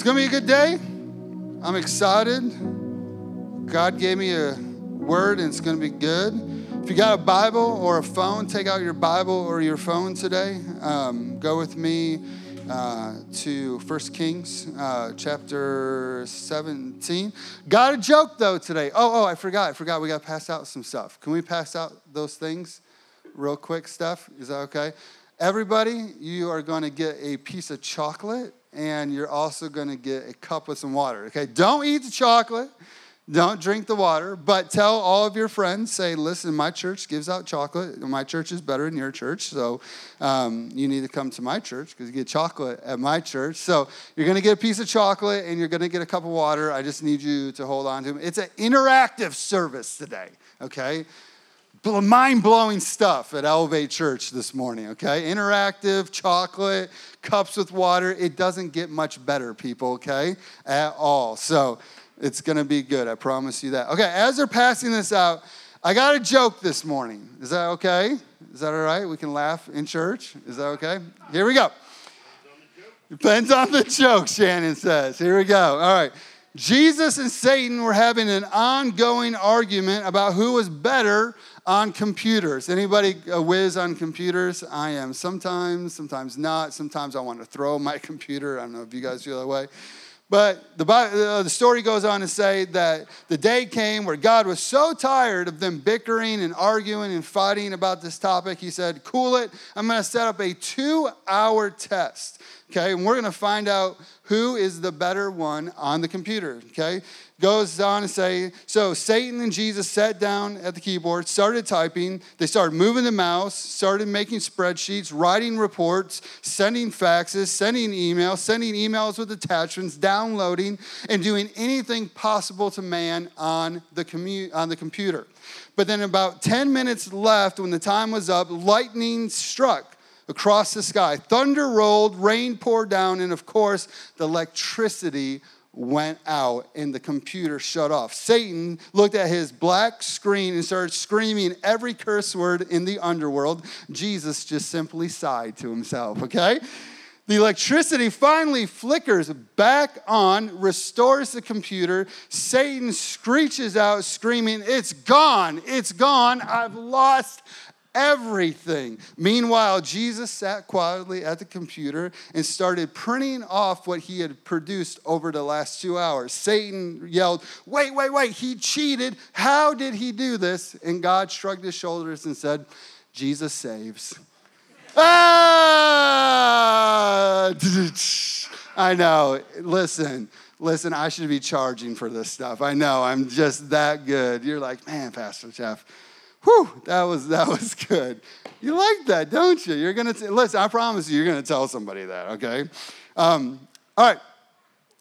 It's going to be a good day. I'm excited. God gave me a word and it's going to be good. If you got a Bible or a phone, take out your Bible or your phone today. Um, go with me uh, to 1 Kings uh, chapter 17. Got a joke though today. Oh, oh, I forgot. I forgot. We got to pass out some stuff. Can we pass out those things real quick stuff? Is that okay? Everybody, you are going to get a piece of chocolate and you're also going to get a cup with some water. Okay, don't eat the chocolate, don't drink the water, but tell all of your friends, say, listen, my church gives out chocolate. My church is better than your church, so um, you need to come to my church because you get chocolate at my church. So you're going to get a piece of chocolate and you're going to get a cup of water. I just need you to hold on to them. It's an interactive service today, okay? Mind blowing stuff at Elevate Church this morning, okay? Interactive, chocolate, cups with water. It doesn't get much better, people, okay? At all. So it's gonna be good, I promise you that. Okay, as they're passing this out, I got a joke this morning. Is that okay? Is that all right? We can laugh in church. Is that okay? Here we go. Depends on the joke, Shannon says. Here we go. All right. Jesus and Satan were having an ongoing argument about who was better on computers. Anybody a whiz on computers? I am sometimes, sometimes not. Sometimes I want to throw my computer. I don't know if you guys feel that way. But the, uh, the story goes on to say that the day came where God was so tired of them bickering and arguing and fighting about this topic, he said, Cool it. I'm going to set up a two hour test. Okay, and we're going to find out who is the better one on the computer. Okay, goes on to say, so Satan and Jesus sat down at the keyboard, started typing. They started moving the mouse, started making spreadsheets, writing reports, sending faxes, sending emails, sending emails with attachments, downloading, and doing anything possible to man on the, commu- on the computer. But then, about 10 minutes left, when the time was up, lightning struck across the sky. Thunder rolled, rain poured down, and of course, the electricity went out and the computer shut off. Satan looked at his black screen and started screaming every curse word in the underworld. Jesus just simply sighed to himself, okay? The electricity finally flickers back on, restores the computer. Satan screeches out, screaming, It's gone, it's gone, I've lost everything. Meanwhile, Jesus sat quietly at the computer and started printing off what he had produced over the last two hours. Satan yelled, Wait, wait, wait, he cheated. How did he do this? And God shrugged his shoulders and said, Jesus saves. ah! I know. Listen, listen, I should be charging for this stuff. I know, I'm just that good. You're like, man, Pastor Jeff Whew, that was that was good. You like that, don't you? You're gonna t- listen. I promise you, you're gonna tell somebody that. Okay. Um, all right.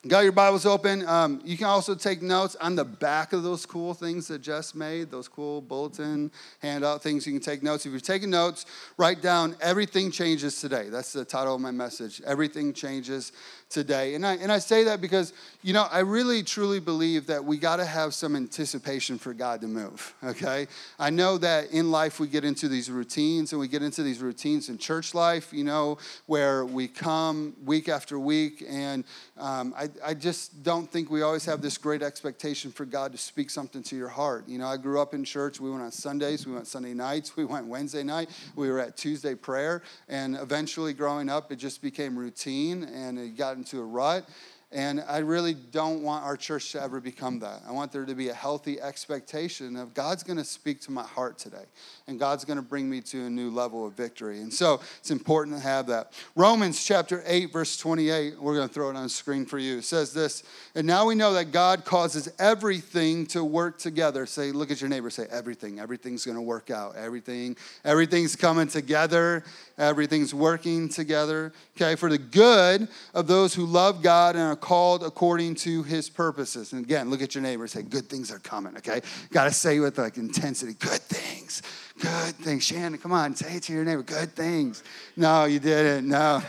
Got your Bibles open. Um, you can also take notes on the back of those cool things that Jess made, those cool bulletin handout things. You can take notes. If you're taking notes, write down everything changes today. That's the title of my message. Everything changes today. And I, and I say that because, you know, I really truly believe that we got to have some anticipation for God to move, okay? I know that in life we get into these routines and we get into these routines in church life, you know, where we come week after week. And um, I, I just don't think we always have this great expectation for God to speak something to your heart. You know, I grew up in church. We went on Sundays, we went Sunday nights, we went Wednesday night, we were at Tuesday prayer. And eventually growing up, it just became routine and it got into a rut. And I really don't want our church to ever become that. I want there to be a healthy expectation of God's going to speak to my heart today, and God's going to bring me to a new level of victory. And so it's important to have that. Romans chapter 8, verse 28, we're going to throw it on the screen for you. It says this, and now we know that God causes everything to work together. Say, look at your neighbor, say, everything. Everything's going to work out. Everything, everything's coming together. Everything's working together. Okay, for the good of those who love God and are called according to his purposes. And again, look at your neighbor and say, Good things are coming, okay? Got to say with like intensity, good things, good things. Shannon, come on, say it to your neighbor, good things. No, you didn't, no.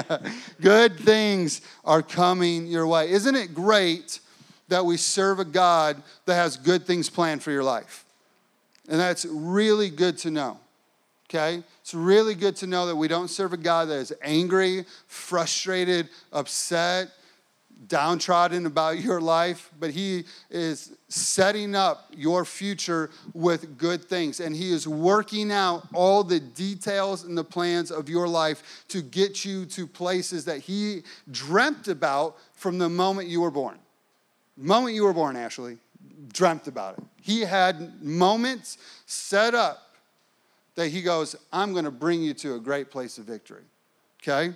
good things are coming your way. Isn't it great that we serve a God that has good things planned for your life? And that's really good to know, okay? It's really good to know that we don't serve a God that is angry, frustrated, upset, downtrodden about your life, but He is setting up your future with good things. And He is working out all the details and the plans of your life to get you to places that He dreamt about from the moment you were born. The moment you were born, Ashley, dreamt about it. He had moments set up that He goes, I'm going to bring you to a great place of victory. Okay?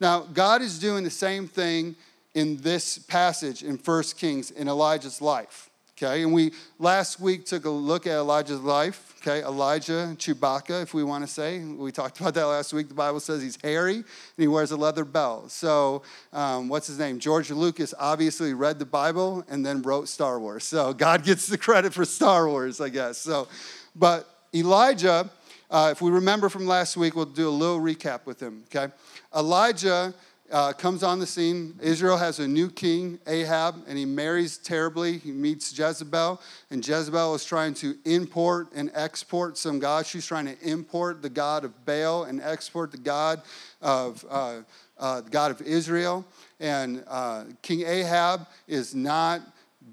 Now, God is doing the same thing in this passage in First Kings in Elijah's life. Okay, and we last week took a look at Elijah's life. Okay, Elijah, Chewbacca, if we want to say. We talked about that last week. The Bible says he's hairy and he wears a leather belt. So, um, what's his name? George Lucas obviously read the Bible and then wrote Star Wars. So, God gets the credit for Star Wars, I guess. So, but Elijah, uh, if we remember from last week, we'll do a little recap with him. Okay, Elijah uh, comes on the scene. Israel has a new king, Ahab, and he marries terribly. He meets Jezebel, and Jezebel is trying to import and export some God. She's trying to import the God of Baal and export the God of uh, uh, God of Israel. And uh, King Ahab is not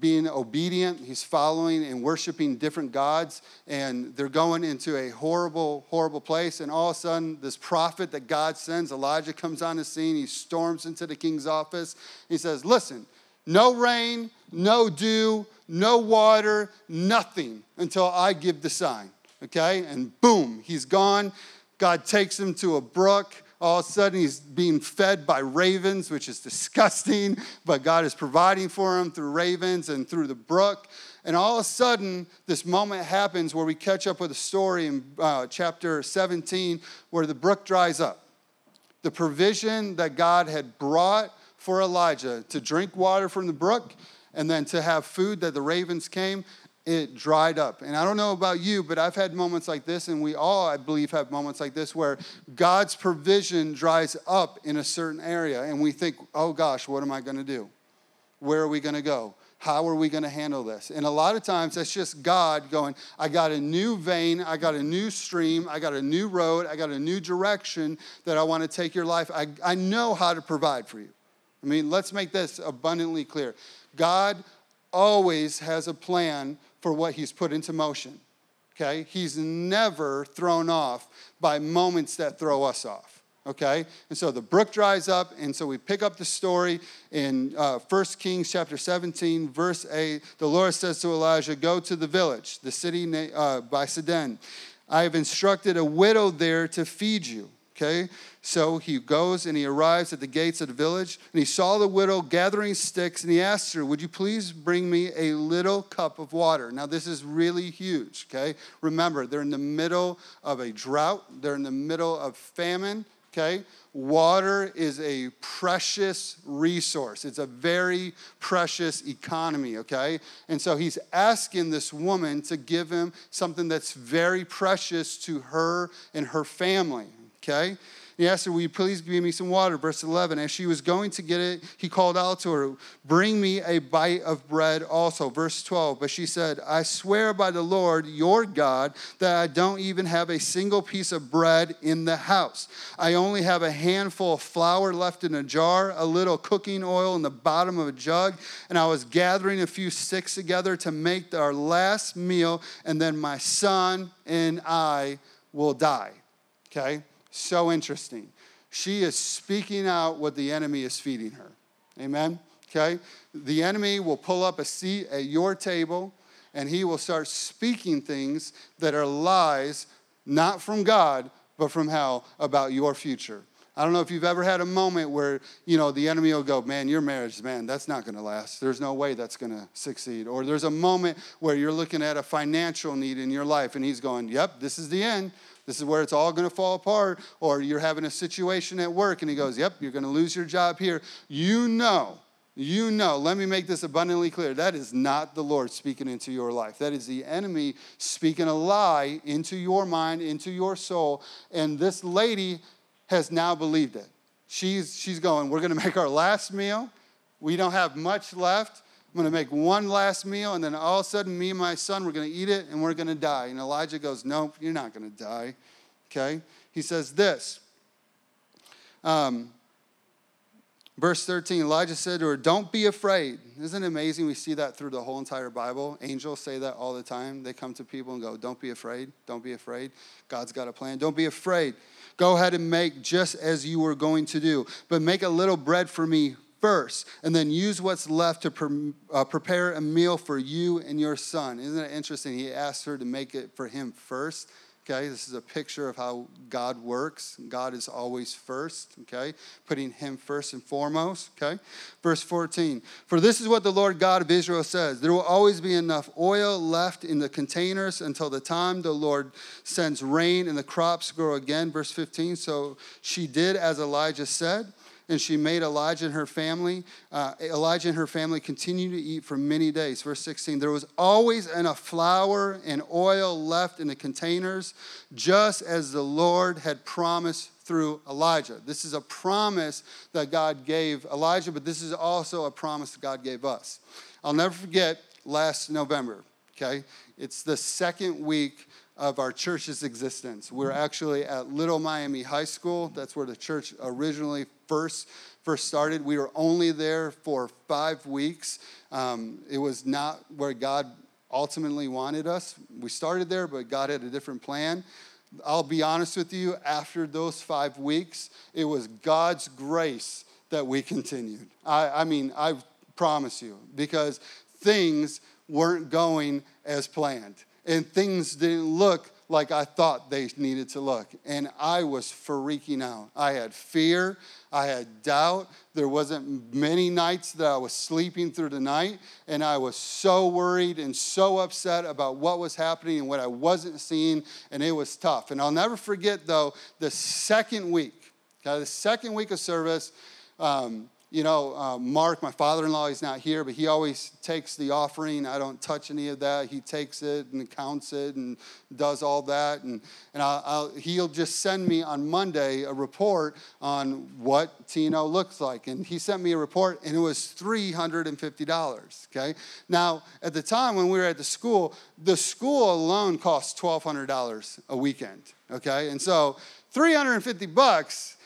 being obedient. He's following and worshiping different gods, and they're going into a horrible, horrible place. And all of a sudden, this prophet that God sends, Elijah, comes on the scene. He storms into the king's office. He says, Listen, no rain, no dew, no water, nothing until I give the sign. Okay? And boom, he's gone. God takes him to a brook all of a sudden he's being fed by ravens, which is disgusting, but God is providing for him through ravens and through the brook. And all of a sudden, this moment happens where we catch up with a story in uh, chapter 17 where the brook dries up. The provision that God had brought for Elijah to drink water from the brook and then to have food that the ravens came it dried up. And I don't know about you, but I've had moments like this, and we all, I believe, have moments like this where God's provision dries up in a certain area, and we think, oh gosh, what am I going to do? Where are we going to go? How are we going to handle this? And a lot of times that's just God going, I got a new vein, I got a new stream, I got a new road, I got a new direction that I want to take your life. I, I know how to provide for you. I mean, let's make this abundantly clear. God always has a plan for what he's put into motion. Okay? He's never thrown off by moments that throw us off. Okay? And so the brook dries up, and so we pick up the story in uh, 1 Kings chapter 17, verse 8. The Lord says to Elijah, Go to the village, the city uh, by Sidon. I have instructed a widow there to feed you. Okay? So he goes and he arrives at the gates of the village, and he saw the widow gathering sticks, and he asked her, Would you please bring me a little cup of water? Now, this is really huge, okay? Remember, they're in the middle of a drought, they're in the middle of famine, okay? Water is a precious resource. It's a very precious economy, okay? And so he's asking this woman to give him something that's very precious to her and her family, okay? He asked her, Will you please give me some water? Verse 11. As she was going to get it, he called out to her, Bring me a bite of bread also. Verse 12. But she said, I swear by the Lord your God that I don't even have a single piece of bread in the house. I only have a handful of flour left in a jar, a little cooking oil in the bottom of a jug, and I was gathering a few sticks together to make our last meal, and then my son and I will die. Okay? So interesting. She is speaking out what the enemy is feeding her. Amen? Okay? The enemy will pull up a seat at your table and he will start speaking things that are lies, not from God, but from hell about your future. I don't know if you've ever had a moment where, you know, the enemy will go, man, your marriage, man, that's not going to last. There's no way that's going to succeed. Or there's a moment where you're looking at a financial need in your life and he's going, yep, this is the end. This is where it's all going to fall apart. Or you're having a situation at work and he goes, Yep, you're going to lose your job here. You know, you know, let me make this abundantly clear. That is not the Lord speaking into your life. That is the enemy speaking a lie into your mind, into your soul. And this lady has now believed it. She's, she's going, We're going to make our last meal. We don't have much left. I'm going to make one last meal, and then all of a sudden, me and my son, we're going to eat it and we're going to die. And Elijah goes, Nope, you're not going to die. Okay? He says this. Um, Verse 13, Elijah said to her, Don't be afraid. Isn't it amazing? We see that through the whole entire Bible. Angels say that all the time. They come to people and go, Don't be afraid. Don't be afraid. God's got a plan. Don't be afraid. Go ahead and make just as you were going to do. But make a little bread for me first, and then use what's left to pre- uh, prepare a meal for you and your son. Isn't it interesting? He asked her to make it for him first. Okay, this is a picture of how God works. God is always first, okay, putting Him first and foremost, okay. Verse 14 For this is what the Lord God of Israel says There will always be enough oil left in the containers until the time the Lord sends rain and the crops grow again. Verse 15 So she did as Elijah said and she made Elijah and her family, uh, Elijah and her family continued to eat for many days. Verse 16, there was always enough flour and oil left in the containers, just as the Lord had promised through Elijah. This is a promise that God gave Elijah, but this is also a promise that God gave us. I'll never forget last November, okay? It's the second week of our church's existence. We're actually at Little Miami High School. That's where the church originally first first started. We were only there for five weeks. Um, it was not where God ultimately wanted us. We started there, but God had a different plan. I'll be honest with you, after those five weeks, it was God's grace that we continued. I, I mean, I promise you, because things weren't going as planned and things didn't look like I thought they needed to look. And I was freaking out. I had fear, I had doubt. There wasn't many nights that I was sleeping through the night, and I was so worried and so upset about what was happening and what I wasn't seeing, and it was tough. And I'll never forget, though, the second week, okay, the second week of service. Um, you know, uh, Mark, my father in law, he's not here, but he always takes the offering. I don't touch any of that. He takes it and counts it and does all that. And, and I'll, I'll, he'll just send me on Monday a report on what Tino looks like. And he sent me a report, and it was $350. Okay? Now, at the time when we were at the school, the school alone cost $1,200 a weekend. Okay? And so 350 bucks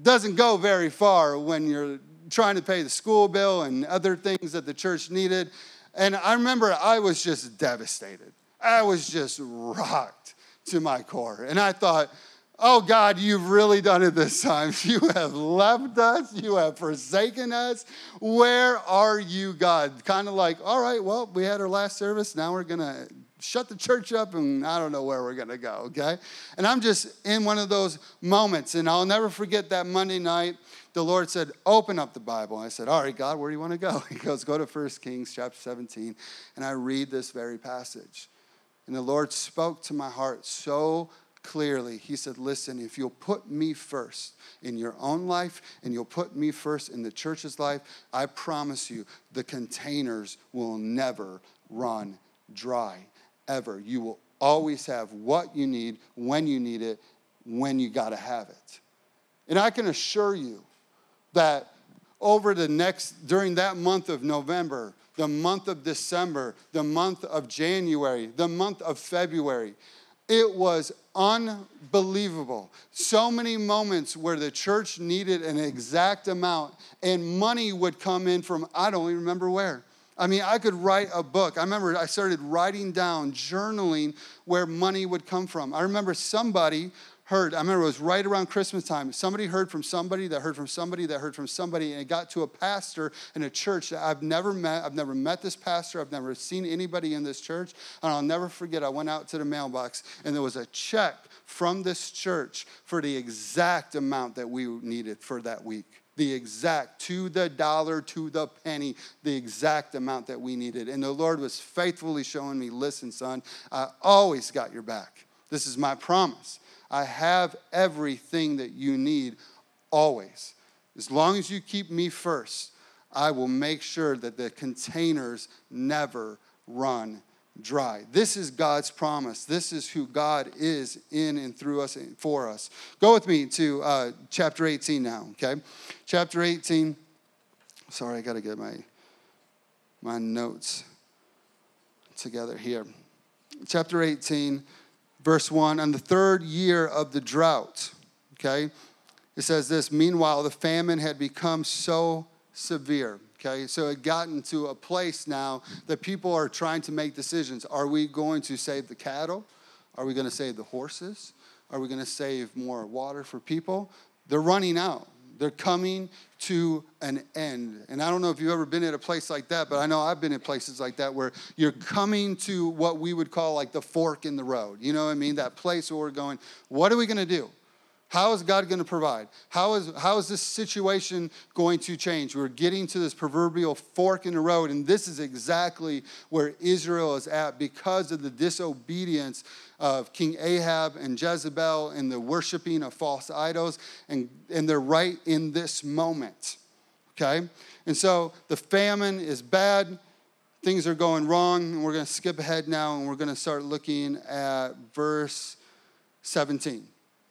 doesn't go very far when you're trying to pay the school bill and other things that the church needed. And I remember I was just devastated. I was just rocked to my core. And I thought, oh God, you've really done it this time. You have left us, you have forsaken us. Where are you, God? Kind of like, all right, well, we had our last service. Now we're going to shut the church up and I don't know where we're going to go, okay? And I'm just in one of those moments. And I'll never forget that Monday night the Lord said, Open up the Bible. And I said, All right, God, where do you want to go? He goes, Go to 1 Kings chapter 17. And I read this very passage. And the Lord spoke to my heart so clearly. He said, Listen, if you'll put me first in your own life and you'll put me first in the church's life, I promise you the containers will never run dry, ever. You will always have what you need when you need it, when you got to have it. And I can assure you, that over the next, during that month of November, the month of December, the month of January, the month of February, it was unbelievable. So many moments where the church needed an exact amount and money would come in from I don't even remember where. I mean, I could write a book. I remember I started writing down, journaling where money would come from. I remember somebody heard, I remember it was right around Christmas time. Somebody heard from somebody that heard from somebody that heard from somebody, and it got to a pastor in a church that I've never met. I've never met this pastor. I've never seen anybody in this church. And I'll never forget, I went out to the mailbox, and there was a check from this church for the exact amount that we needed for that week. The exact, to the dollar, to the penny, the exact amount that we needed. And the Lord was faithfully showing me listen, son, I always got your back. This is my promise. I have everything that you need always. As long as you keep me first, I will make sure that the containers never run dry. This is God's promise. This is who God is in and through us and for us. Go with me to uh, chapter 18 now, okay? Chapter 18. Sorry, I got to get my, my notes together here. Chapter 18 verse 1 on the third year of the drought okay It says this Meanwhile, the famine had become so severe. Okay, so it gotten to a place now that people are trying to make decisions. Are we going to save the cattle? Are we going to save the horses? Are we going to save more water for people? They're running out. They're coming to an end. And I don't know if you've ever been at a place like that, but I know I've been in places like that where you're coming to what we would call like the fork in the road. You know what I mean? That place where we're going, what are we going to do? How is God going to provide? How is, how is this situation going to change? We're getting to this proverbial fork in the road, and this is exactly where Israel is at because of the disobedience of King Ahab and Jezebel and the worshiping of false idols, and, and they're right in this moment. Okay? And so the famine is bad, things are going wrong, and we're going to skip ahead now and we're going to start looking at verse 17.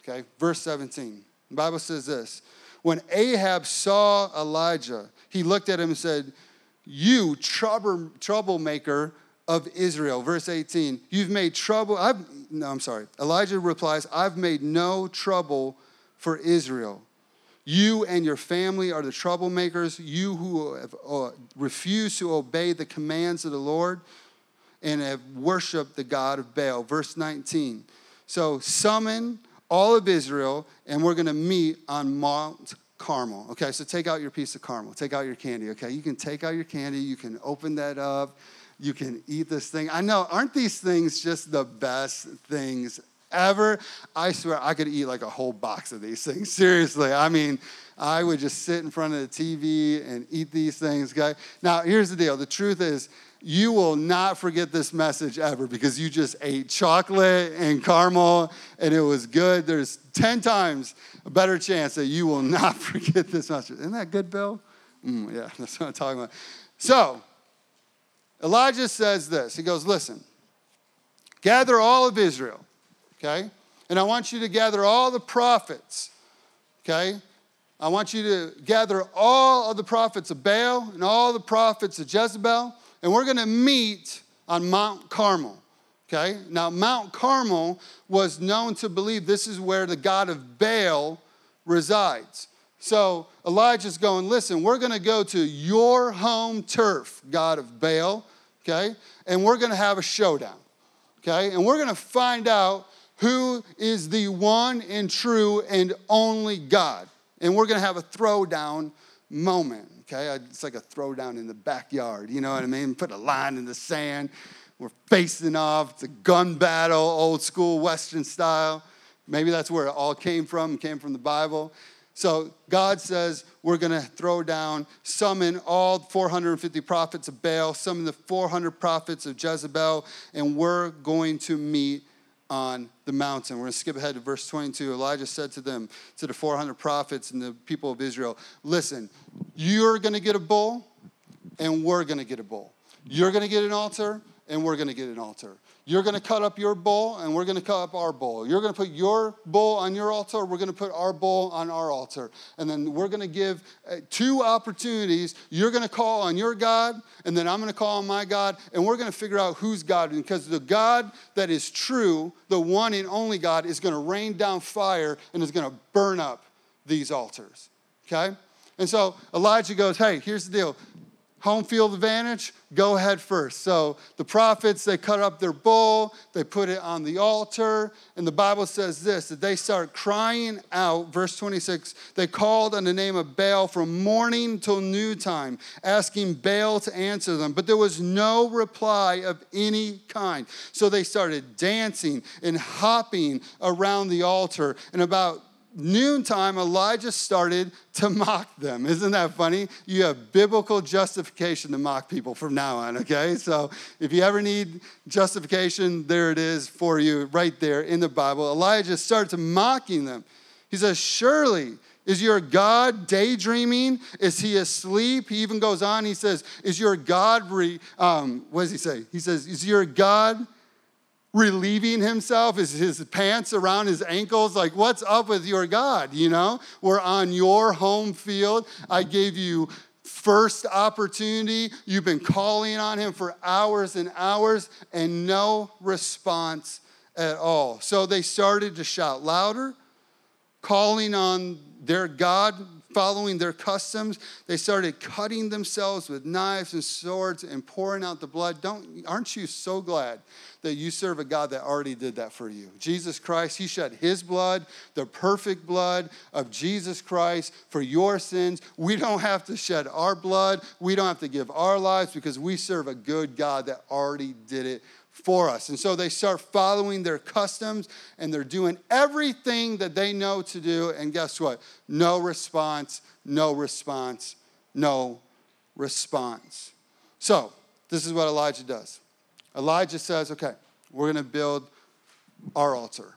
Okay, verse 17. The Bible says this When Ahab saw Elijah, he looked at him and said, You trouble, troublemaker of Israel. Verse 18, you've made trouble. I've, no, I'm sorry. Elijah replies, I've made no trouble for Israel. You and your family are the troublemakers, you who have uh, refused to obey the commands of the Lord and have worshiped the God of Baal. Verse 19. So summon all of Israel, and we're going to meet on Mount Carmel. Okay, so take out your piece of caramel, take out your candy. Okay, you can take out your candy, you can open that up, you can eat this thing. I know, aren't these things just the best things ever? I swear I could eat like a whole box of these things. Seriously, I mean, I would just sit in front of the TV and eat these things, guy. Now, here's the deal the truth is, you will not forget this message ever because you just ate chocolate and caramel and it was good. There's 10 times a better chance that you will not forget this message. Isn't that good, Bill? Mm, yeah, that's what I'm talking about. So, Elijah says this He goes, Listen, gather all of Israel, okay? And I want you to gather all the prophets, okay? I want you to gather all of the prophets of Baal and all the prophets of Jezebel and we're going to meet on Mount Carmel. Okay? Now, Mount Carmel was known to believe this is where the God of Baal resides. So Elijah's going, listen, we're going to go to your home turf, God of Baal, okay? And we're going to have a showdown, okay? And we're going to find out who is the one and true and only God. And we're going to have a throwdown moment. Okay, it's like a throwdown in the backyard. You know what I mean? Put a line in the sand. We're facing off. It's a gun battle, old school Western style. Maybe that's where it all came from. Came from the Bible. So God says we're going to throw down, summon all 450 prophets of Baal, summon the 400 prophets of Jezebel, and we're going to meet on the mountain. We're going to skip ahead to verse 22. Elijah said to them, to the 400 prophets and the people of Israel, Listen, you're going to get a bull, and we're going to get a bull. You're going to get an altar, and we're going to get an altar. You're going to cut up your bull, and we're going to cut up our bull. You're going to put your bull on your altar, we're going to put our bull on our altar. And then we're going to give uh, two opportunities. You're going to call on your God, and then I'm going to call on my God, and we're going to figure out who's God. Because the God that is true, the one and only God, is going to rain down fire and is going to burn up these altars. Okay? And so Elijah goes, Hey, here's the deal home field advantage, go ahead first. So the prophets, they cut up their bull, they put it on the altar, and the Bible says this that they start crying out. Verse 26 they called on the name of Baal from morning till noontime, asking Baal to answer them, but there was no reply of any kind. So they started dancing and hopping around the altar, and about noontime, Elijah started to mock them. Isn't that funny? You have biblical justification to mock people from now on, okay? So if you ever need justification, there it is for you right there in the Bible. Elijah started to mocking them. He says, Surely is your God daydreaming? Is he asleep? He even goes on, he says, Is your God, re, um, what does he say? He says, Is your God relieving himself? Is his pants around his ankles? Like, what's up with your God? You know, we're on your home field. I gave you first opportunity. You've been calling on him for hours and hours, and no response at all. So they started to shout louder, calling on their God, following their customs. They started cutting themselves with knives and swords and pouring out the blood. Don't, aren't you so glad that you serve a God that already did that for you? Jesus Christ, He shed His blood, the perfect blood of Jesus Christ for your sins. We don't have to shed our blood, we don't have to give our lives because we serve a good God that already did it for us. And so they start following their customs and they're doing everything that they know to do. And guess what? No response, no response, no response. So, this is what Elijah does Elijah says, okay, we're going to build our altar.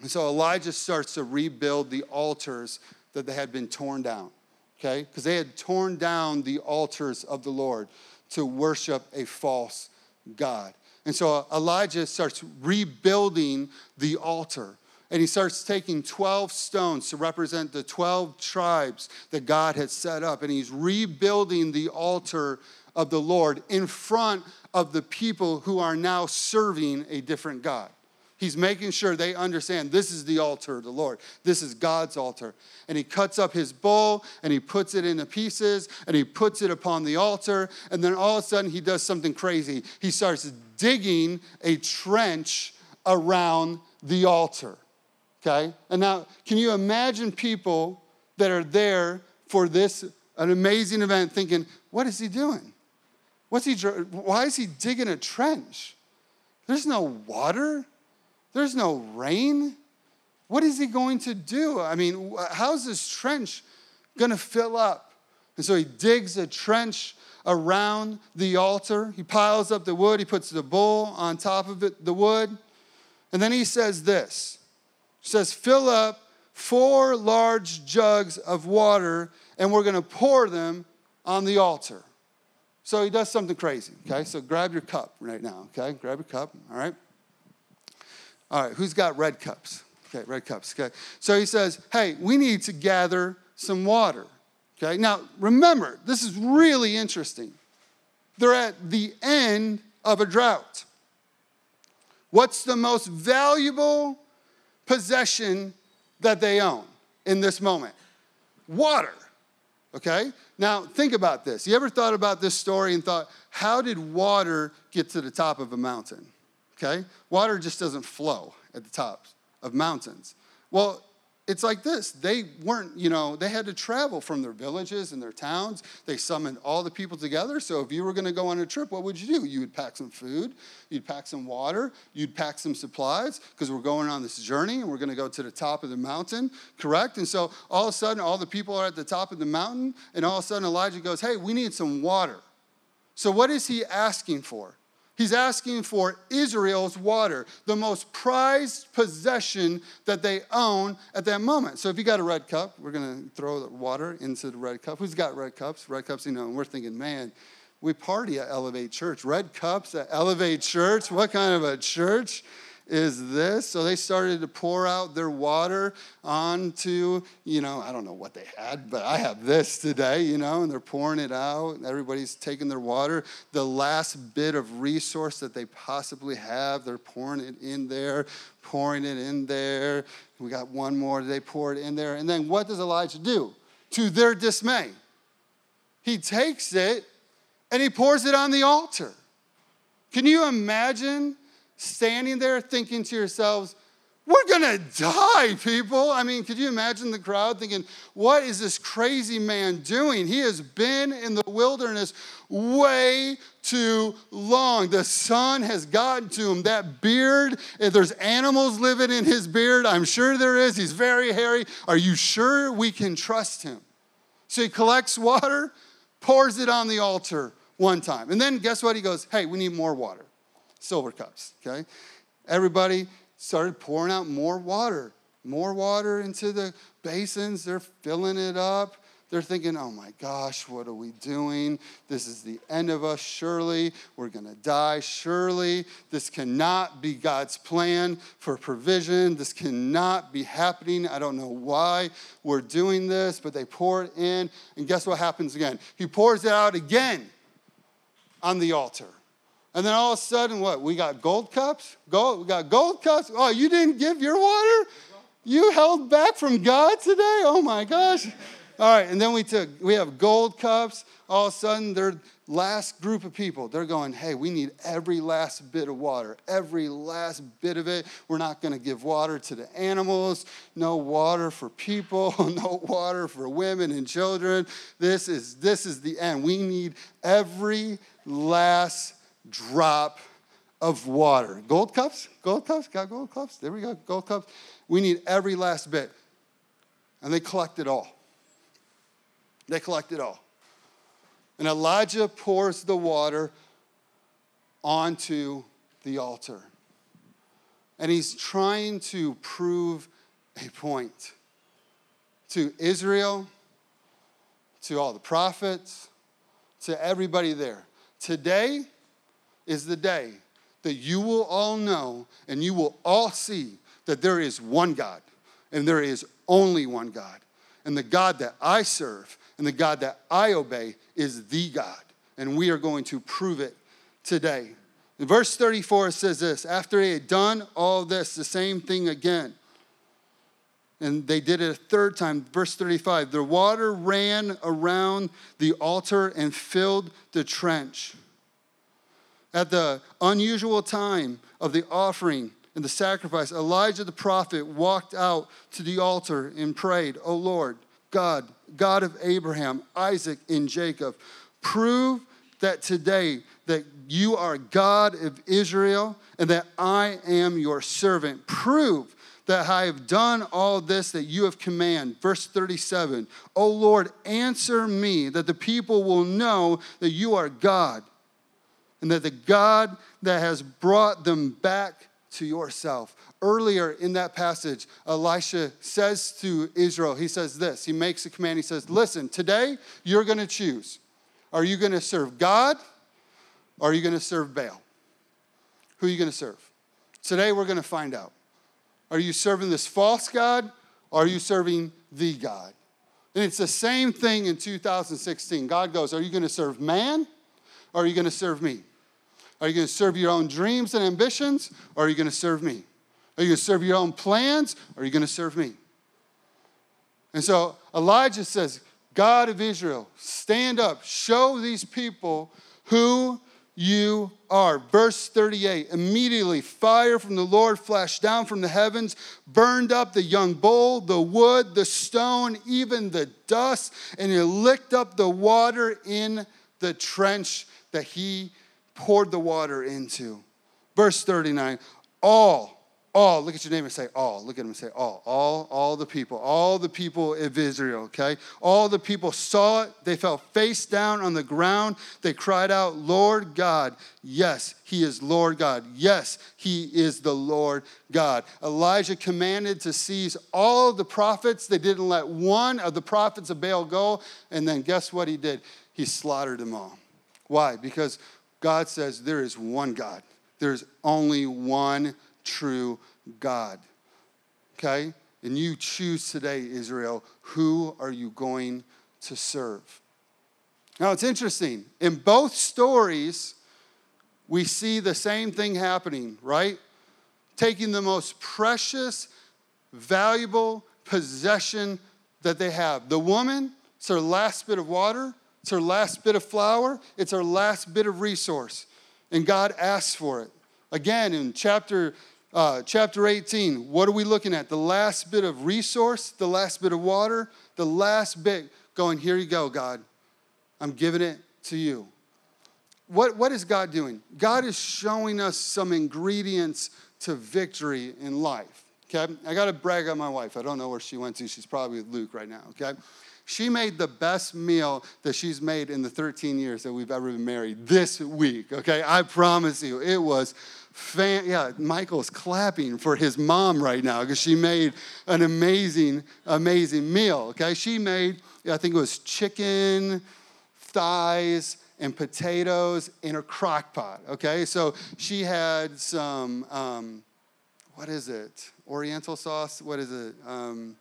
And so Elijah starts to rebuild the altars that they had been torn down, okay? Because they had torn down the altars of the Lord to worship a false God. And so Elijah starts rebuilding the altar. And he starts taking 12 stones to represent the 12 tribes that God had set up. And he's rebuilding the altar of the Lord in front of the people who are now serving a different God. He's making sure they understand this is the altar of the Lord. This is God's altar. And he cuts up his bull and he puts it into pieces and he puts it upon the altar. And then all of a sudden he does something crazy. He starts digging a trench around the altar. Okay? And now, can you imagine people that are there for this, an amazing event, thinking, what is he doing? What's he, why is he digging a trench? There's no water. There's no rain. What is he going to do? I mean, how's this trench going to fill up? And so he digs a trench around the altar. He piles up the wood. He puts the bull on top of it, the wood. And then he says this. He says, fill up four large jugs of water, and we're going to pour them on the altar. So he does something crazy, okay? So grab your cup right now, okay? Grab your cup, all right? All right, who's got red cups? Okay, red cups. Okay. So he says, hey, we need to gather some water. Okay. Now, remember, this is really interesting. They're at the end of a drought. What's the most valuable possession that they own in this moment? Water. Okay? Now, think about this. You ever thought about this story and thought, how did water get to the top of a mountain? Okay? Water just doesn't flow at the tops of mountains. Well, it's like this. They weren't, you know, they had to travel from their villages and their towns. They summoned all the people together. So if you were going to go on a trip, what would you do? You would pack some food, you'd pack some water, you'd pack some supplies because we're going on this journey and we're going to go to the top of the mountain, correct? And so all of a sudden, all the people are at the top of the mountain, and all of a sudden, Elijah goes, Hey, we need some water. So what is he asking for? He's asking for Israel's water, the most prized possession that they own at that moment. So if you got a red cup, we're going to throw the water into the red cup. Who's got red cups? Red cups, you know, and we're thinking, man, we party at Elevate Church. Red cups at Elevate Church? What kind of a church? Is this. So they started to pour out their water onto, you know, I don't know what they had, but I have this today, you know, and they're pouring it out. Everybody's taking their water. The last bit of resource that they possibly have, they're pouring it in there, pouring it in there. We got one more, they pour it in there. And then what does Elijah do? To their dismay, he takes it and he pours it on the altar. Can you imagine standing there thinking to yourselves, we're gonna die, people. I mean, could you imagine the crowd thinking, what is this crazy man doing? He has been in the wilderness way too long. The sun has gotten to him. That beard, if there's animals living in his beard, I'm sure there is. He's very hairy. Are you sure we can trust him? So he collects water, pours it on the altar one time. And then guess what? He goes, hey, we need more water silver cups, okay? Everybody started pouring out more water, more water into the basins. They're filling it up. They're thinking, oh my gosh, what are we doing? This is the end of us, surely. We're going to die, surely. This cannot be God's plan for provision. This cannot be happening. I don't know why we're doing this, but they pour it in. And guess what happens again? He pours it out again on the altar. And then all of a sudden, what? We got gold cups? Gold, we got gold cups? Oh, you didn't give your water? You held back from God today? Oh my gosh. All right, and then we took, we have gold cups. All of a sudden, they're last group of people, they're going, hey, we need every last bit of water, every last bit of it. We're not going to give water to the animals, no water for people, no water for women and children. This is this is the end. We need every last drop of water. Gold cups? Gold cups? Got gold cups? There we go, gold cups. We need every last bit. And they collect it all. They collect it all. And Elijah pours the water onto the altar. And he's trying to prove a point to Israel, to all the prophets, to everybody there. Today is the day that you will all know and you will all see that there is one God and there is only one God. And the God that I serve and the God that I obey is the God. And we are going to prove it today. In verse 34, it says this After they had done all this, the same thing again. And they did it a third time. Verse 35 the water ran around the altar and filled the trench. At the unusual time of the offering and the sacrifice, Elijah the prophet walked out to the altar and prayed, O Lord, God, God of Abraham, Isaac, and Jacob, prove that today that you are God of Israel and that I am your servant. Prove that I have done all this that you have commanded. Verse 37 O Lord, answer me that the people will know that you are God and that the God that has brought them back to yourself. Earlier in that passage, Elisha says to Israel, he says this, he makes a command, he says, Listen, today you're going to choose. Are you going to serve God or are you going to serve Baal? Who are you going to serve? Today we're going to find out. Are you serving this false God or are you serving the God? And it's the same thing in 2016. God goes, Are you going to serve man or are you going to serve me? Are you going to serve your own dreams and ambitions, or are you going to serve me? Are you going to serve your own plans, or are you going to serve me? And so Elijah says, God of Israel, stand up, show these people who you are. Verse 38 Immediately, fire from the Lord flashed down from the heavens, burned up the young bull, the wood, the stone, even the dust, and it licked up the water in the trench that he poured the water into. Verse 39 all, all, look at your name and say all. Look at him and say all. All, all the people, all the people of Israel, okay? All the people saw it. They fell face down on the ground. They cried out, Lord God. Yes, he is Lord God. Yes, he is the Lord God. Elijah commanded to seize all the prophets. They didn't let one of the prophets of Baal go. And then guess what he did? He slaughtered them all. Why? Because God says there is one God. There's only one true God. Okay? And you choose today, Israel, who are you going to serve? Now, it's interesting. In both stories, we see the same thing happening, right? Taking the most precious, valuable possession that they have. The woman, it's her last bit of water. It's our last bit of flour, it's our last bit of resource. And God asks for it. Again, in chapter, uh, chapter 18, what are we looking at? The last bit of resource, the last bit of water, the last bit going, here you go, God. I'm giving it to you. What, what is God doing? God is showing us some ingredients to victory in life. Okay? I got to brag on my wife. I don't know where she went to. She's probably with Luke right now. Okay? She made the best meal that she's made in the 13 years that we've ever been married this week, okay? I promise you, it was fan. Yeah, Michael's clapping for his mom right now because she made an amazing, amazing meal, okay? She made, I think it was chicken, thighs, and potatoes in a crock pot, okay? So she had some, um, what is it? Oriental sauce? What is it? Um,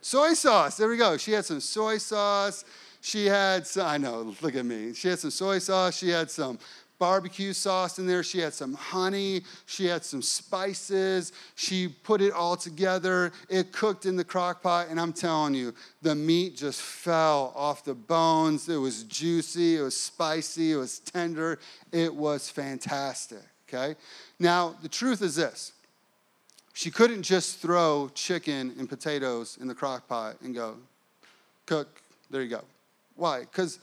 Soy sauce. There we go. She had some soy sauce. She had some, I know, look at me. She had some soy sauce. She had some barbecue sauce in there. She had some honey. She had some spices. She put it all together. It cooked in the crock pot. And I'm telling you, the meat just fell off the bones. It was juicy. It was spicy. It was tender. It was fantastic. Okay? Now, the truth is this she couldn't just throw chicken and potatoes in the crock pot and go, cook, there you go. Why? Because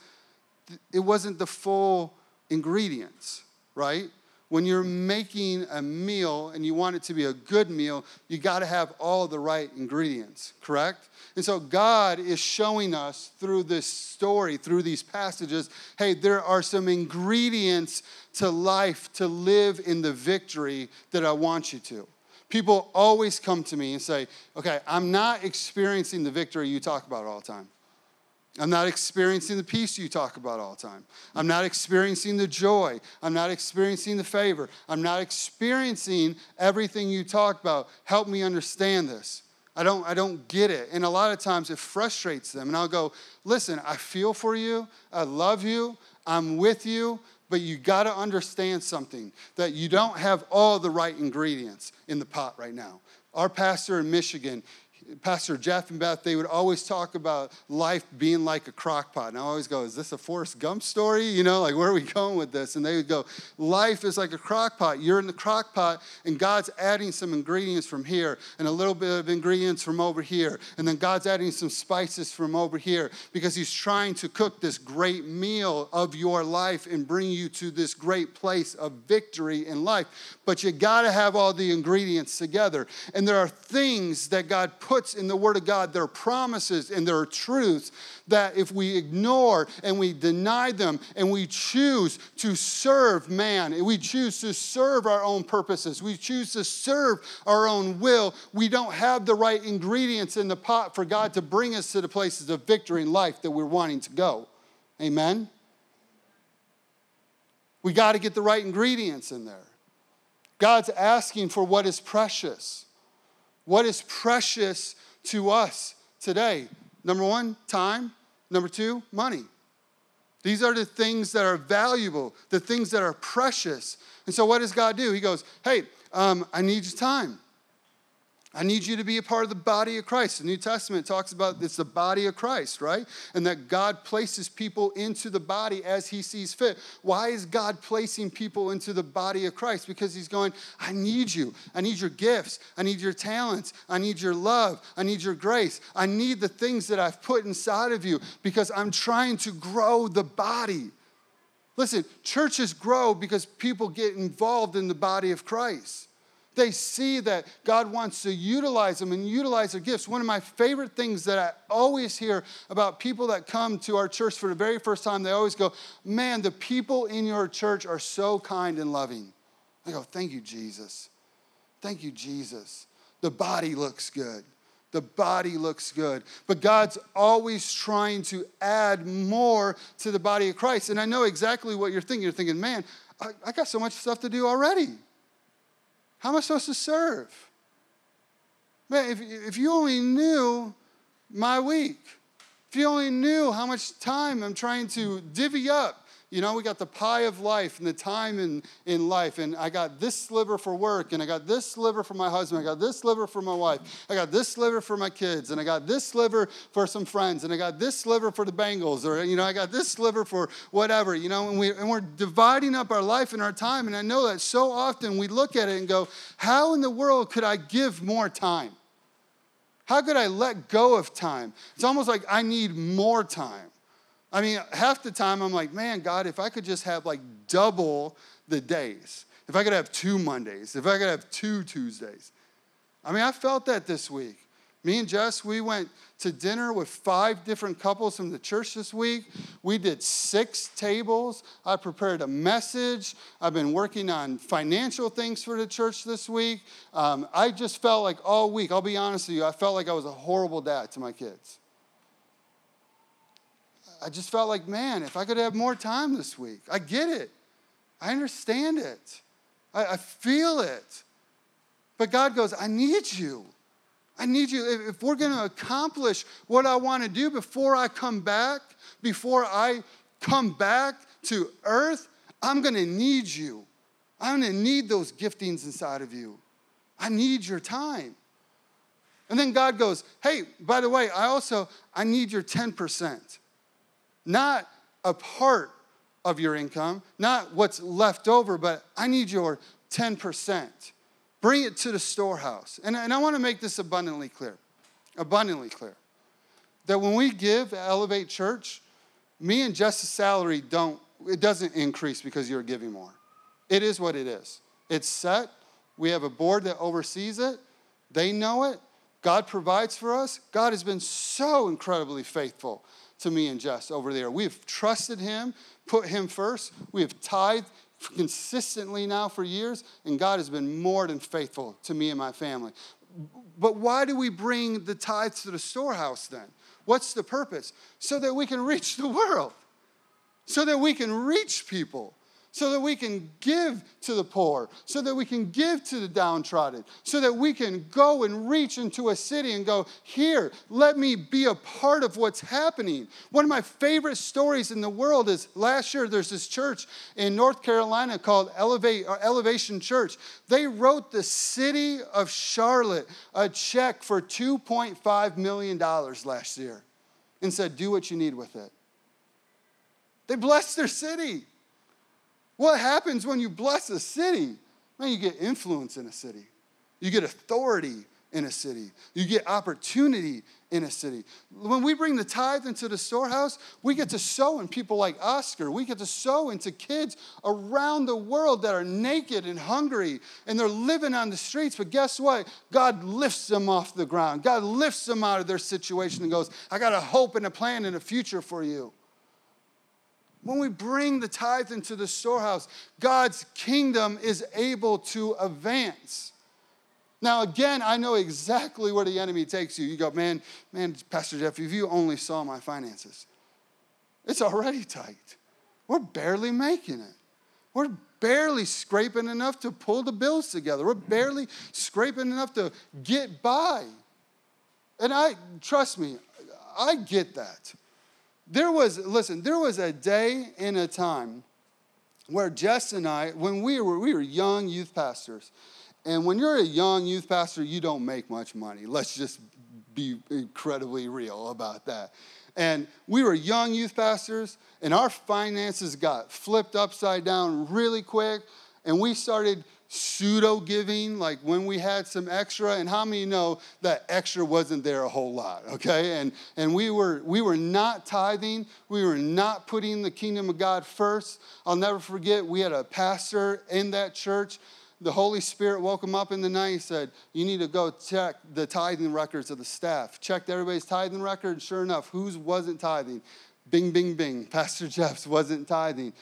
it wasn't the full ingredients, right? When you're making a meal and you want it to be a good meal, you got to have all the right ingredients, correct? And so God is showing us through this story, through these passages, hey, there are some ingredients to life to live in the victory that I want you to. People always come to me and say, okay, I'm not experiencing the victory you talk about all the time. I'm not experiencing the peace you talk about all the time. I'm not experiencing the joy. I'm not experiencing the favor. I'm not experiencing everything you talk about. Help me understand this. I don't, I don't get it. And a lot of times it frustrates them. And I'll go, listen, I feel for you. I love you. I'm with you. But you got to understand something that you don't have all the right ingredients in the pot right now. Our pastor in Michigan, Pastor Jeff and Beth, they would always talk about life being like a crock pot. And I always go, Is this a Forrest Gump story? You know, like where are we going with this? And they would go, Life is like a crock pot. You're in the crock pot, and God's adding some ingredients from here, and a little bit of ingredients from over here. And then God's adding some spices from over here because He's trying to cook this great meal of your life and bring you to this great place of victory in life. But you got to have all the ingredients together. And there are things that God put puts in the Word of God, there are promises and there are truths that if we ignore and we deny them and we choose to serve man, and we choose to serve our own purposes, we choose to serve our own will, we don't have the right ingredients in the pot for God to bring us to the places of victory in life that we're wanting to go. Amen? We got to get the right ingredients in there. God's asking for what is precious. What is precious to us today? Number one, time. Number two, money. These are the things that are valuable, the things that are precious. And so, what does God do? He goes, Hey, um, I need your time. I need you to be a part of the body of Christ. The New Testament talks about it's the body of Christ, right? And that God places people into the body as he sees fit. Why is God placing people into the body of Christ? Because he's going, I need you. I need your gifts. I need your talents. I need your love. I need your grace. I need the things that I've put inside of you because I'm trying to grow the body. Listen, churches grow because people get involved in the body of Christ. They see that God wants to utilize them and utilize their gifts. One of my favorite things that I always hear about people that come to our church for the very first time, they always go, Man, the people in your church are so kind and loving. I go, Thank you, Jesus. Thank you, Jesus. The body looks good. The body looks good. But God's always trying to add more to the body of Christ. And I know exactly what you're thinking. You're thinking, man, I, I got so much stuff to do already. How am I supposed to serve? Man, if, if you only knew my week, if you only knew how much time I'm trying to divvy up you know, we got the pie of life and the time in, in life. And I got this sliver for work, and I got this sliver for my husband, I got this sliver for my wife, I got this sliver for my kids, and I got this sliver for some friends, and I got this sliver for the Bengals, or, you know, I got this sliver for whatever, you know, and, we, and we're dividing up our life and our time. And I know that so often we look at it and go, how in the world could I give more time? How could I let go of time? It's almost like I need more time. I mean, half the time I'm like, man, God, if I could just have like double the days, if I could have two Mondays, if I could have two Tuesdays. I mean, I felt that this week. Me and Jess, we went to dinner with five different couples from the church this week. We did six tables. I prepared a message. I've been working on financial things for the church this week. Um, I just felt like all week, I'll be honest with you, I felt like I was a horrible dad to my kids. I just felt like, man, if I could have more time this week, I get it. I understand it. I, I feel it. But God goes, I need you. I need you. If we're going to accomplish what I want to do before I come back, before I come back to earth, I'm going to need you. I'm going to need those giftings inside of you. I need your time. And then God goes, hey, by the way, I also, I need your 10%. Not a part of your income, not what's left over, but I need your 10%. Bring it to the storehouse. And, and I want to make this abundantly clear, abundantly clear, that when we give Elevate Church, me and Jess's salary don't, it doesn't increase because you're giving more. It is what it is. It's set. We have a board that oversees it. They know it. God provides for us. God has been so incredibly faithful to me and Jess over there. We have trusted Him, put Him first. We have tithed consistently now for years, and God has been more than faithful to me and my family. But why do we bring the tithes to the storehouse then? What's the purpose? So that we can reach the world, so that we can reach people so that we can give to the poor, so that we can give to the downtrodden, so that we can go and reach into a city and go, Here, let me be a part of what's happening. One of my favorite stories in the world is last year there's this church in North Carolina called Elevate, or Elevation Church. They wrote the city of Charlotte a check for $2.5 million last year and said, Do what you need with it. They blessed their city. What happens when you bless a city? Man, you get influence in a city. You get authority in a city. You get opportunity in a city. When we bring the tithe into the storehouse, we get to sow in people like Oscar. We get to sow into kids around the world that are naked and hungry and they're living on the streets. But guess what? God lifts them off the ground. God lifts them out of their situation and goes, I got a hope and a plan and a future for you. When we bring the tithe into the storehouse, God's kingdom is able to advance. Now, again, I know exactly where the enemy takes you. You go, man, man, Pastor Jeff, if you only saw my finances, it's already tight. We're barely making it. We're barely scraping enough to pull the bills together. We're barely scraping enough to get by. And I, trust me, I get that. There was, listen, there was a day and a time where Jess and I, when we were, we were young youth pastors, and when you're a young youth pastor, you don't make much money. Let's just be incredibly real about that. And we were young youth pastors, and our finances got flipped upside down really quick, and we started pseudo giving, like when we had some extra, and how many know that extra wasn't there a whole lot, okay? And, and we, were, we were not tithing, we were not putting the kingdom of God first. I'll never forget, we had a pastor in that church. The Holy Spirit woke him up in the night. He said, You need to go check the tithing records of the staff. Checked everybody's tithing record. Sure enough, whose wasn't tithing? Bing, bing, bing. Pastor Jeff's wasn't tithing.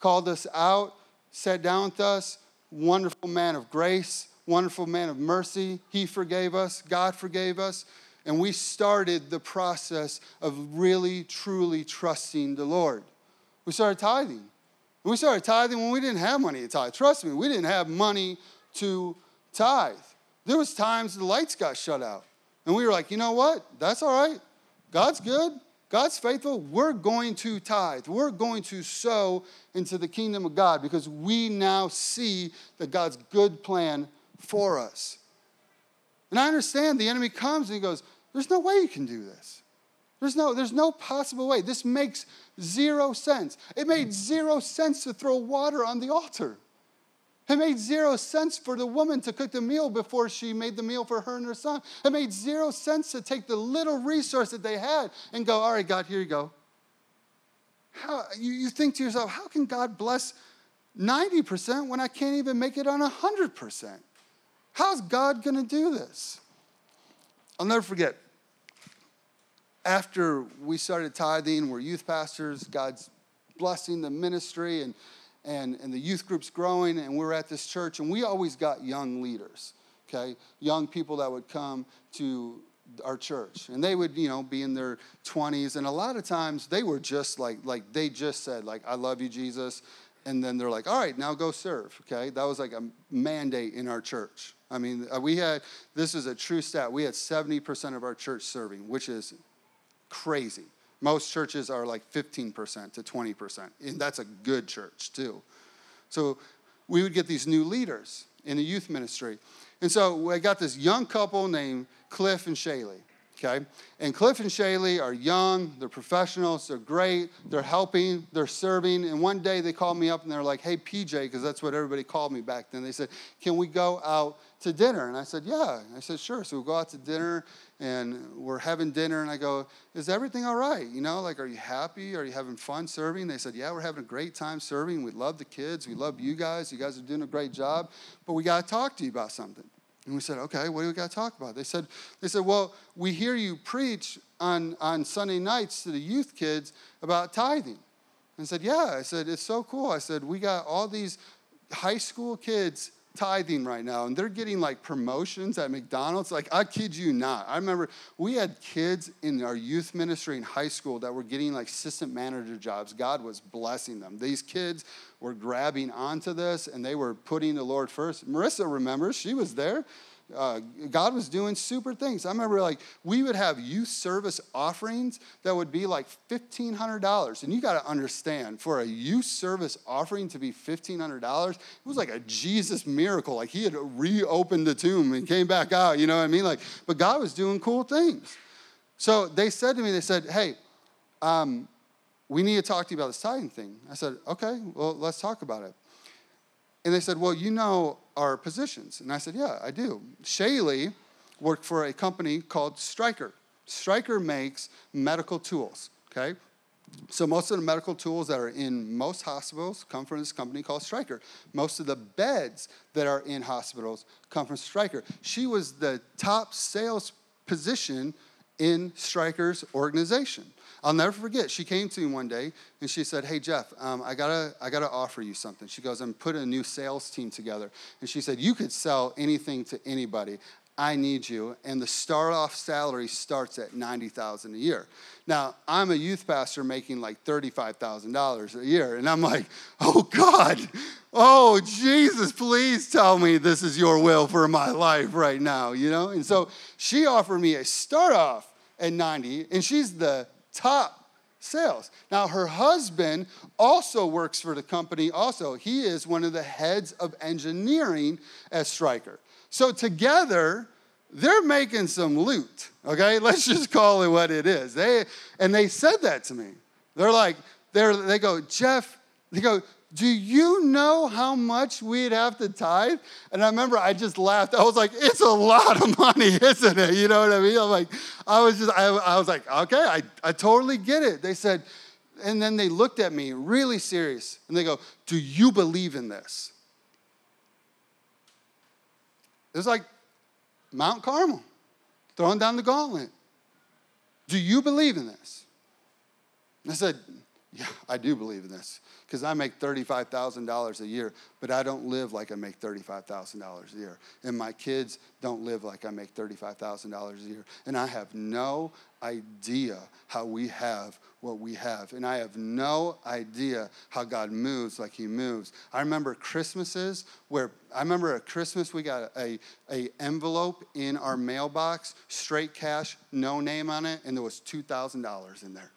Called us out, sat down with us, wonderful man of grace, wonderful man of mercy. He forgave us, God forgave us. And we started the process of really, truly trusting the Lord. We started tithing. We started tithing when we didn't have money to tithe. Trust me, we didn't have money to tithe. There was times the lights got shut out. And we were like, you know what? That's all right. God's good. God's faithful, we're going to tithe. We're going to sow into the kingdom of God because we now see that God's good plan for us. And I understand the enemy comes and he goes, There's no way you can do this. There's no, there's no possible way. This makes zero sense. It made zero sense to throw water on the altar. It made zero sense for the woman to cook the meal before she made the meal for her and her son. It made zero sense to take the little resource that they had and go, all right, God, here you go. How, you, you think to yourself, how can God bless 90% when I can't even make it on 100%? How's God going to do this? I'll never forget. After we started tithing, we're youth pastors, God's blessing the ministry, and and, and the youth group's growing, and we're at this church, and we always got young leaders, okay? Young people that would come to our church and they would you know be in their 20s and a lot of times they were just like like they just said like i love you jesus and then they're like all right now go serve okay? That was like a mandate in our church. I mean uh, we had this is a true stat we had 70% of our church serving which is crazy Most churches are like 15% to 20%, and that's a good church too. So we would get these new leaders in the youth ministry. And so I got this young couple named Cliff and Shaylee okay? And Cliff and Shaylee are young, they're professionals, they're great, they're helping, they're serving. And one day they called me up and they're like, hey, PJ, because that's what everybody called me back then. They said, can we go out to dinner? And I said, yeah. I said, sure. So we go out to dinner and we're having dinner and I go, is everything all right? You know, like, are you happy? Are you having fun serving? They said, yeah, we're having a great time serving. We love the kids. We love you guys. You guys are doing a great job, but we got to talk to you about something. And we said, okay, what do we got to talk about? They said, they said, well, we hear you preach on, on Sunday nights to the youth kids about tithing. I said, yeah. I said, it's so cool. I said, we got all these high school kids tithing right now and they're getting like promotions at McDonald's. Like, I kid you not. I remember we had kids in our youth ministry in high school that were getting like assistant manager jobs. God was blessing them. These kids were grabbing onto this and they were putting the Lord first. Marissa remembers, she was there uh, God was doing super things. I remember like we would have youth service offerings that would be like $1,500. And you got to understand, for a youth service offering to be $1,500, it was like a Jesus miracle. Like he had reopened the tomb and came back out, you know what I mean? Like, but God was doing cool things. So they said to me, they said, hey, um, we need to talk to you about this tithing thing. I said, okay, well, let's talk about it. And they said, well, you know our positions. And I said, Yeah, I do. Shaylee worked for a company called Stryker. Stryker makes medical tools, okay? So most of the medical tools that are in most hospitals come from this company called Stryker. Most of the beds that are in hospitals come from Stryker. She was the top sales position in Stryker's organization. I'll never forget. She came to me one day and she said, "Hey Jeff, um, I gotta I gotta offer you something." She goes, "I'm putting a new sales team together," and she said, "You could sell anything to anybody. I need you." And the start off salary starts at ninety thousand a year. Now I'm a youth pastor making like thirty five thousand dollars a year, and I'm like, "Oh God." Oh, Jesus, please tell me this is your will for my life right now, you know? And so she offered me a start off at 90, and she's the top sales. Now, her husband also works for the company, also. He is one of the heads of engineering at Stryker. So, together, they're making some loot, okay? Let's just call it what it is. They, and they said that to me. They're like, they're, they go, Jeff, they go, do you know how much we'd have to tithe? And I remember I just laughed. I was like, It's a lot of money, isn't it? You know what I mean? I'm like, I was just, I, I was like, Okay, I, I totally get it. They said, and then they looked at me really serious and they go, Do you believe in this? It was like Mount Carmel, throwing down the gauntlet. Do you believe in this? And I said, Yeah, I do believe in this because I make $35,000 a year, but I don't live like I make $35,000 a year. And my kids don't live like I make $35,000 a year. And I have no idea how we have what we have. And I have no idea how God moves like He moves. I remember Christmases where I remember at Christmas we got a, a envelope in our mailbox, straight cash, no name on it, and there was $2,000 in there.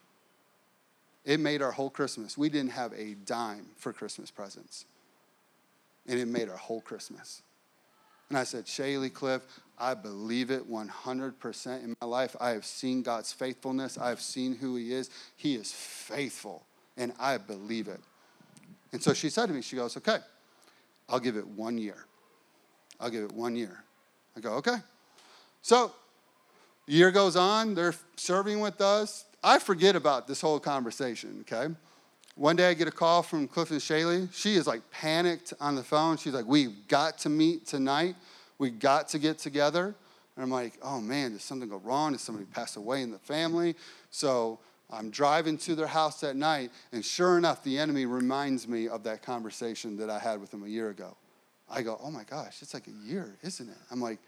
It made our whole Christmas. We didn't have a dime for Christmas presents. And it made our whole Christmas. And I said, Shaylee Cliff, I believe it 100% in my life. I have seen God's faithfulness. I have seen who He is. He is faithful, and I believe it. And so she said to me, she goes, Okay, I'll give it one year. I'll give it one year. I go, Okay. So, year goes on, they're serving with us. I forget about this whole conversation, okay? One day I get a call from Cliff and Shaylee. She is like panicked on the phone. She's like, We've got to meet tonight. We got to get together. And I'm like, Oh man, did something go wrong? Did somebody pass away in the family? So I'm driving to their house that night, and sure enough, the enemy reminds me of that conversation that I had with them a year ago. I go, Oh my gosh, it's like a year, isn't it? I'm like,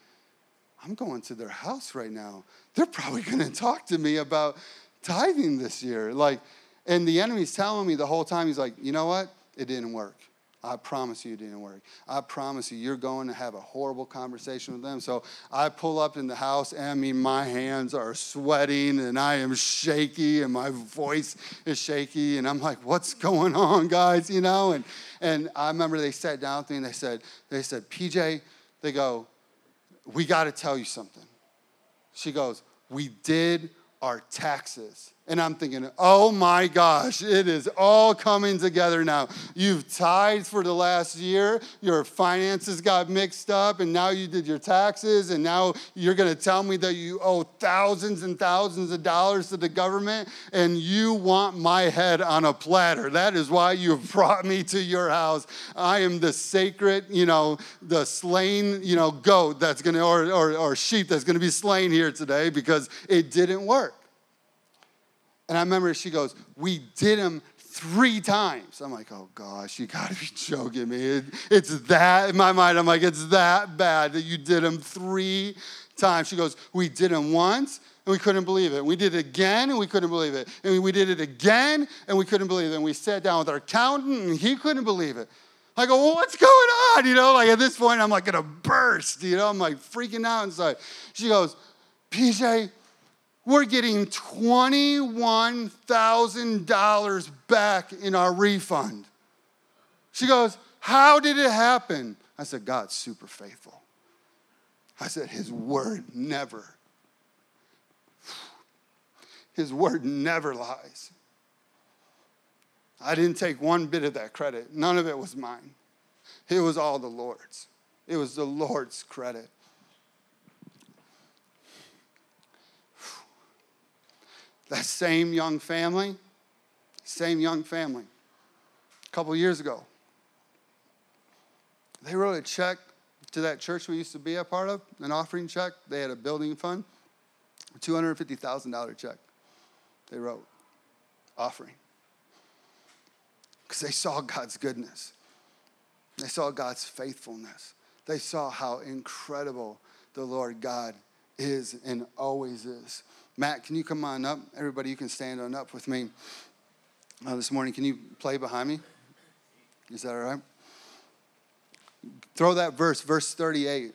I'm going to their house right now. They're probably going to talk to me about tithing this year. Like, and the enemy's telling me the whole time, he's like, you know what? It didn't work. I promise you it didn't work. I promise you, you're going to have a horrible conversation with them. So I pull up in the house, and I mean, my hands are sweating, and I am shaky, and my voice is shaky, and I'm like, what's going on, guys? You know? And, and I remember they sat down with me, and they said, they said, PJ, they go, we got to tell you something. She goes, we did our taxes. And I'm thinking, oh my gosh, it is all coming together now. You've tithed for the last year, your finances got mixed up, and now you did your taxes, and now you're gonna tell me that you owe thousands and thousands of dollars to the government, and you want my head on a platter. That is why you've brought me to your house. I am the sacred, you know, the slain, you know, goat that's gonna, or, or, or sheep that's gonna be slain here today because it didn't work. And I remember she goes, We did them three times. I'm like, Oh gosh, you gotta be joking me. It, it's that, in my mind, I'm like, It's that bad that you did them three times. She goes, We did them once and we couldn't believe it. We did it again and we couldn't believe it. And we did it again and we couldn't believe it. And we sat down with our accountant and he couldn't believe it. I go, well, what's going on? You know, like at this point, I'm like gonna burst. You know, I'm like freaking out inside. She goes, PJ, we're getting $21,000 back in our refund. She goes, How did it happen? I said, God's super faithful. I said, His word never, His word never lies. I didn't take one bit of that credit, none of it was mine. It was all the Lord's. It was the Lord's credit. That same young family, same young family, a couple years ago, they wrote a check to that church we used to be a part of, an offering check. They had a building fund, a $250,000 check. They wrote, offering. Because they saw God's goodness, they saw God's faithfulness, they saw how incredible the Lord God is and always is. Matt, can you come on up? Everybody, you can stand on up with me uh, this morning. Can you play behind me? Is that all right? Throw that verse, verse 38,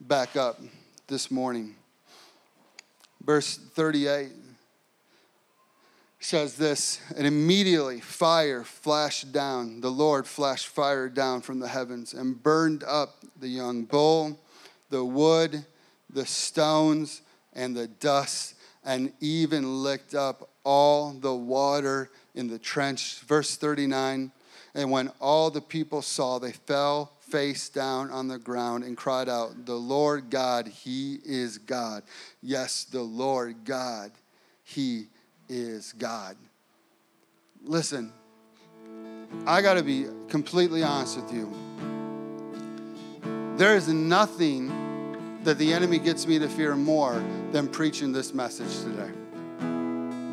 back up this morning. Verse 38 says this, and immediately fire flashed down. The Lord flashed fire down from the heavens and burned up the young bull, the wood, the stones, and the dust and even licked up all the water in the trench. Verse 39 And when all the people saw, they fell face down on the ground and cried out, The Lord God, He is God. Yes, the Lord God, He is God. Listen, I got to be completely honest with you. There is nothing that the enemy gets me to fear more than preaching this message today.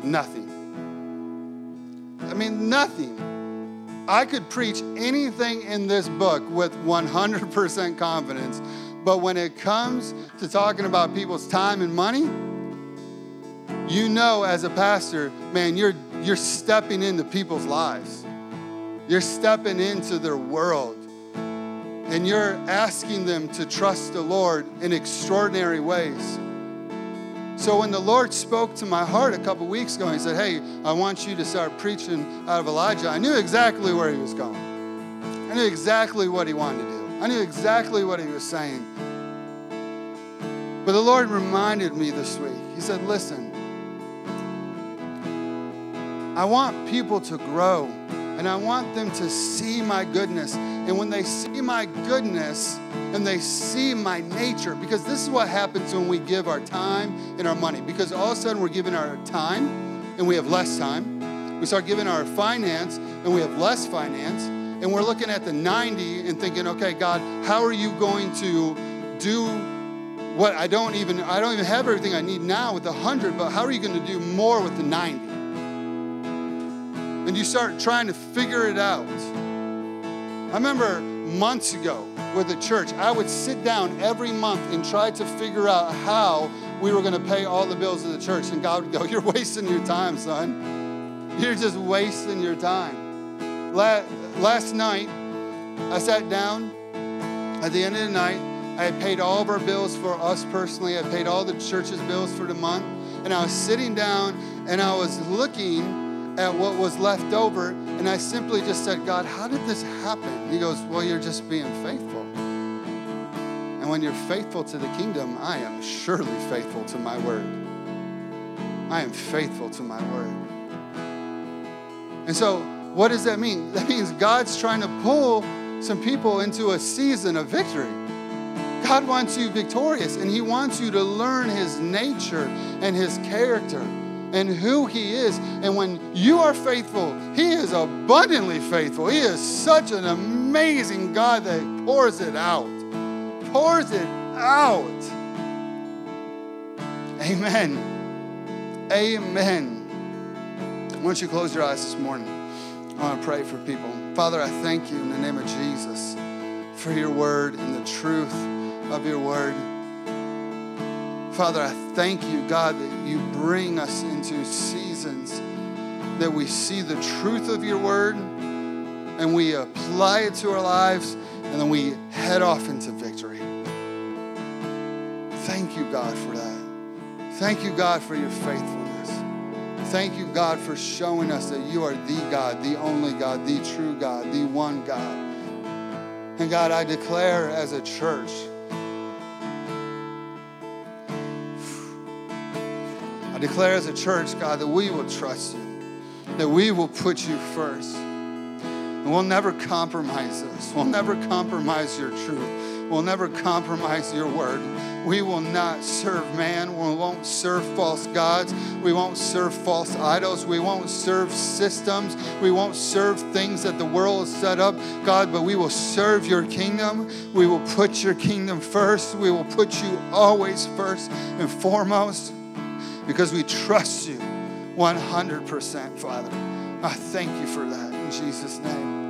Nothing. I mean, nothing. I could preach anything in this book with 100% confidence, but when it comes to talking about people's time and money, you know as a pastor, man, you're you're stepping into people's lives. You're stepping into their world and you're asking them to trust the Lord in extraordinary ways. So when the Lord spoke to my heart a couple weeks ago, He said, Hey, I want you to start preaching out of Elijah, I knew exactly where He was going. I knew exactly what He wanted to do, I knew exactly what He was saying. But the Lord reminded me this week, He said, Listen, I want people to grow and I want them to see my goodness. And when they see my goodness and they see my nature, because this is what happens when we give our time and our money, because all of a sudden we're giving our time and we have less time. We start giving our finance and we have less finance. And we're looking at the 90 and thinking, okay, God, how are you going to do what I don't even I don't even have everything I need now with the 100, but how are you going to do more with the 90? and you start trying to figure it out. I remember months ago with the church, I would sit down every month and try to figure out how we were going to pay all the bills of the church. And God would go, You're wasting your time, son. You're just wasting your time. Last night, I sat down at the end of the night. I had paid all of our bills for us personally. I paid all the church's bills for the month. And I was sitting down and I was looking at what was left over. And I simply just said, God, how did this happen? He goes, Well, you're just being faithful. And when you're faithful to the kingdom, I am surely faithful to my word. I am faithful to my word. And so, what does that mean? That means God's trying to pull some people into a season of victory. God wants you victorious, and He wants you to learn His nature and His character and who He is. And when you are faithful, He is abundantly faithful. He is such an amazing God that pours it out, pours it out. Amen. Amen. Why don't you close your eyes this morning? I want to pray for people. Father, I thank you in the name of Jesus for your word and the truth of your word. Father, I thank you, God, that you bring us into seasons that we see the truth of your word and we apply it to our lives and then we head off into victory. Thank you, God, for that. Thank you, God, for your faithfulness. Thank you, God, for showing us that you are the God, the only God, the true God, the one God. And God, I declare as a church, declare as a church, God, that we will trust you, that we will put you first. And we'll never compromise this. We'll never compromise your truth. We'll never compromise your word. We will not serve man. We won't serve false gods. We won't serve false idols. We won't serve systems. We won't serve things that the world has set up, God, but we will serve your kingdom. We will put your kingdom first. We will put you always first and foremost because we trust you 100%, Father. I thank you for that in Jesus' name.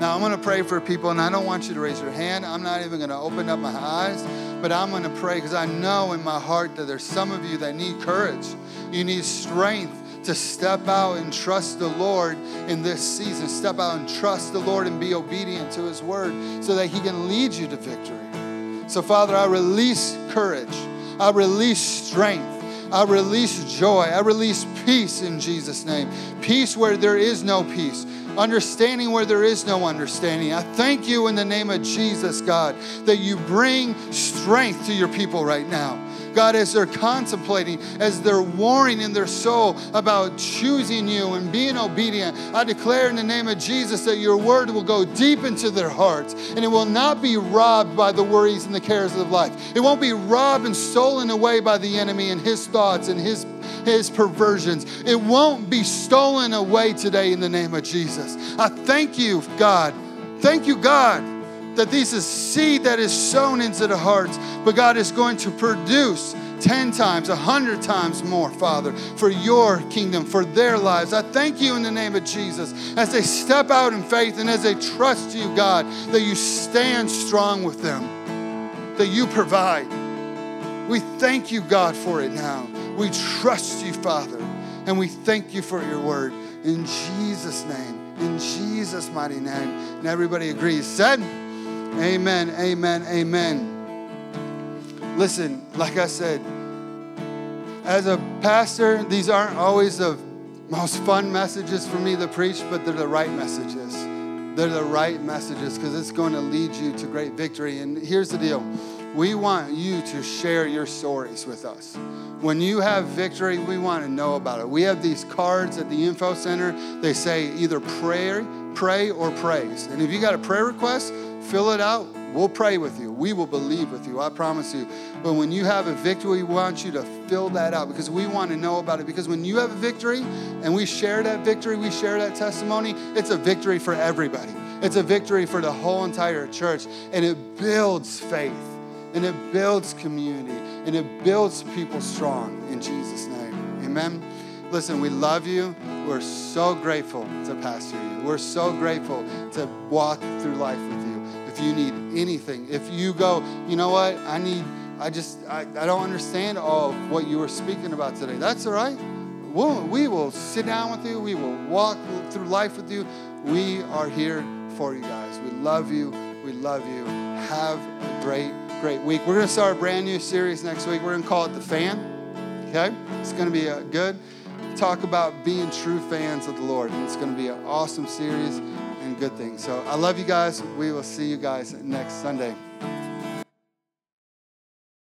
Now, I'm going to pray for people, and I don't want you to raise your hand. I'm not even going to open up my eyes, but I'm going to pray because I know in my heart that there's some of you that need courage. You need strength to step out and trust the Lord in this season. Step out and trust the Lord and be obedient to His word so that He can lead you to victory. So, Father, I release courage, I release strength. I release joy. I release peace in Jesus' name. Peace where there is no peace understanding where there is no understanding. I thank you in the name of Jesus, God, that you bring strength to your people right now. God, as they're contemplating, as they're warring in their soul about choosing you and being obedient, I declare in the name of Jesus that your word will go deep into their hearts and it will not be robbed by the worries and the cares of life. It won't be robbed and stolen away by the enemy and his thoughts and his his perversions. It won't be stolen away today in the name of Jesus. I thank you, God. Thank you, God, that this is seed that is sown into the hearts, but God is going to produce 10 times, 100 times more, Father, for your kingdom, for their lives. I thank you in the name of Jesus as they step out in faith and as they trust you, God, that you stand strong with them, that you provide. We thank you, God, for it now. We trust you, Father, and we thank you for your word. In Jesus' name, in Jesus' mighty name. And everybody agrees. Said, Amen, amen, amen. Listen, like I said, as a pastor, these aren't always the most fun messages for me to preach, but they're the right messages. They're the right messages because it's going to lead you to great victory. And here's the deal we want you to share your stories with us. When you have victory, we want to know about it. We have these cards at the info center. They say either pray, pray or praise. And if you got a prayer request, fill it out. We'll pray with you. We will believe with you. I promise you. But when you have a victory, we want you to fill that out because we want to know about it. Because when you have a victory and we share that victory, we share that testimony, it's a victory for everybody. It's a victory for the whole entire church. And it builds faith and it builds community and it builds people strong in Jesus' name. Amen. Listen, we love you. We're so grateful to pastor you. We're so grateful to walk through life with you. If you need anything, if you go, you know what, I need, I just, I, I don't understand all of what you were speaking about today. That's all right. We'll, we will sit down with you. We will walk through life with you. We are here for you guys. We love you. We love you. Have a great, great week. We're going to start a brand new series next week. We're going to call it The Fan. Okay? It's going to be a good talk about being true fans of the Lord. And it's going to be an awesome series and good things. So I love you guys. We will see you guys next Sunday.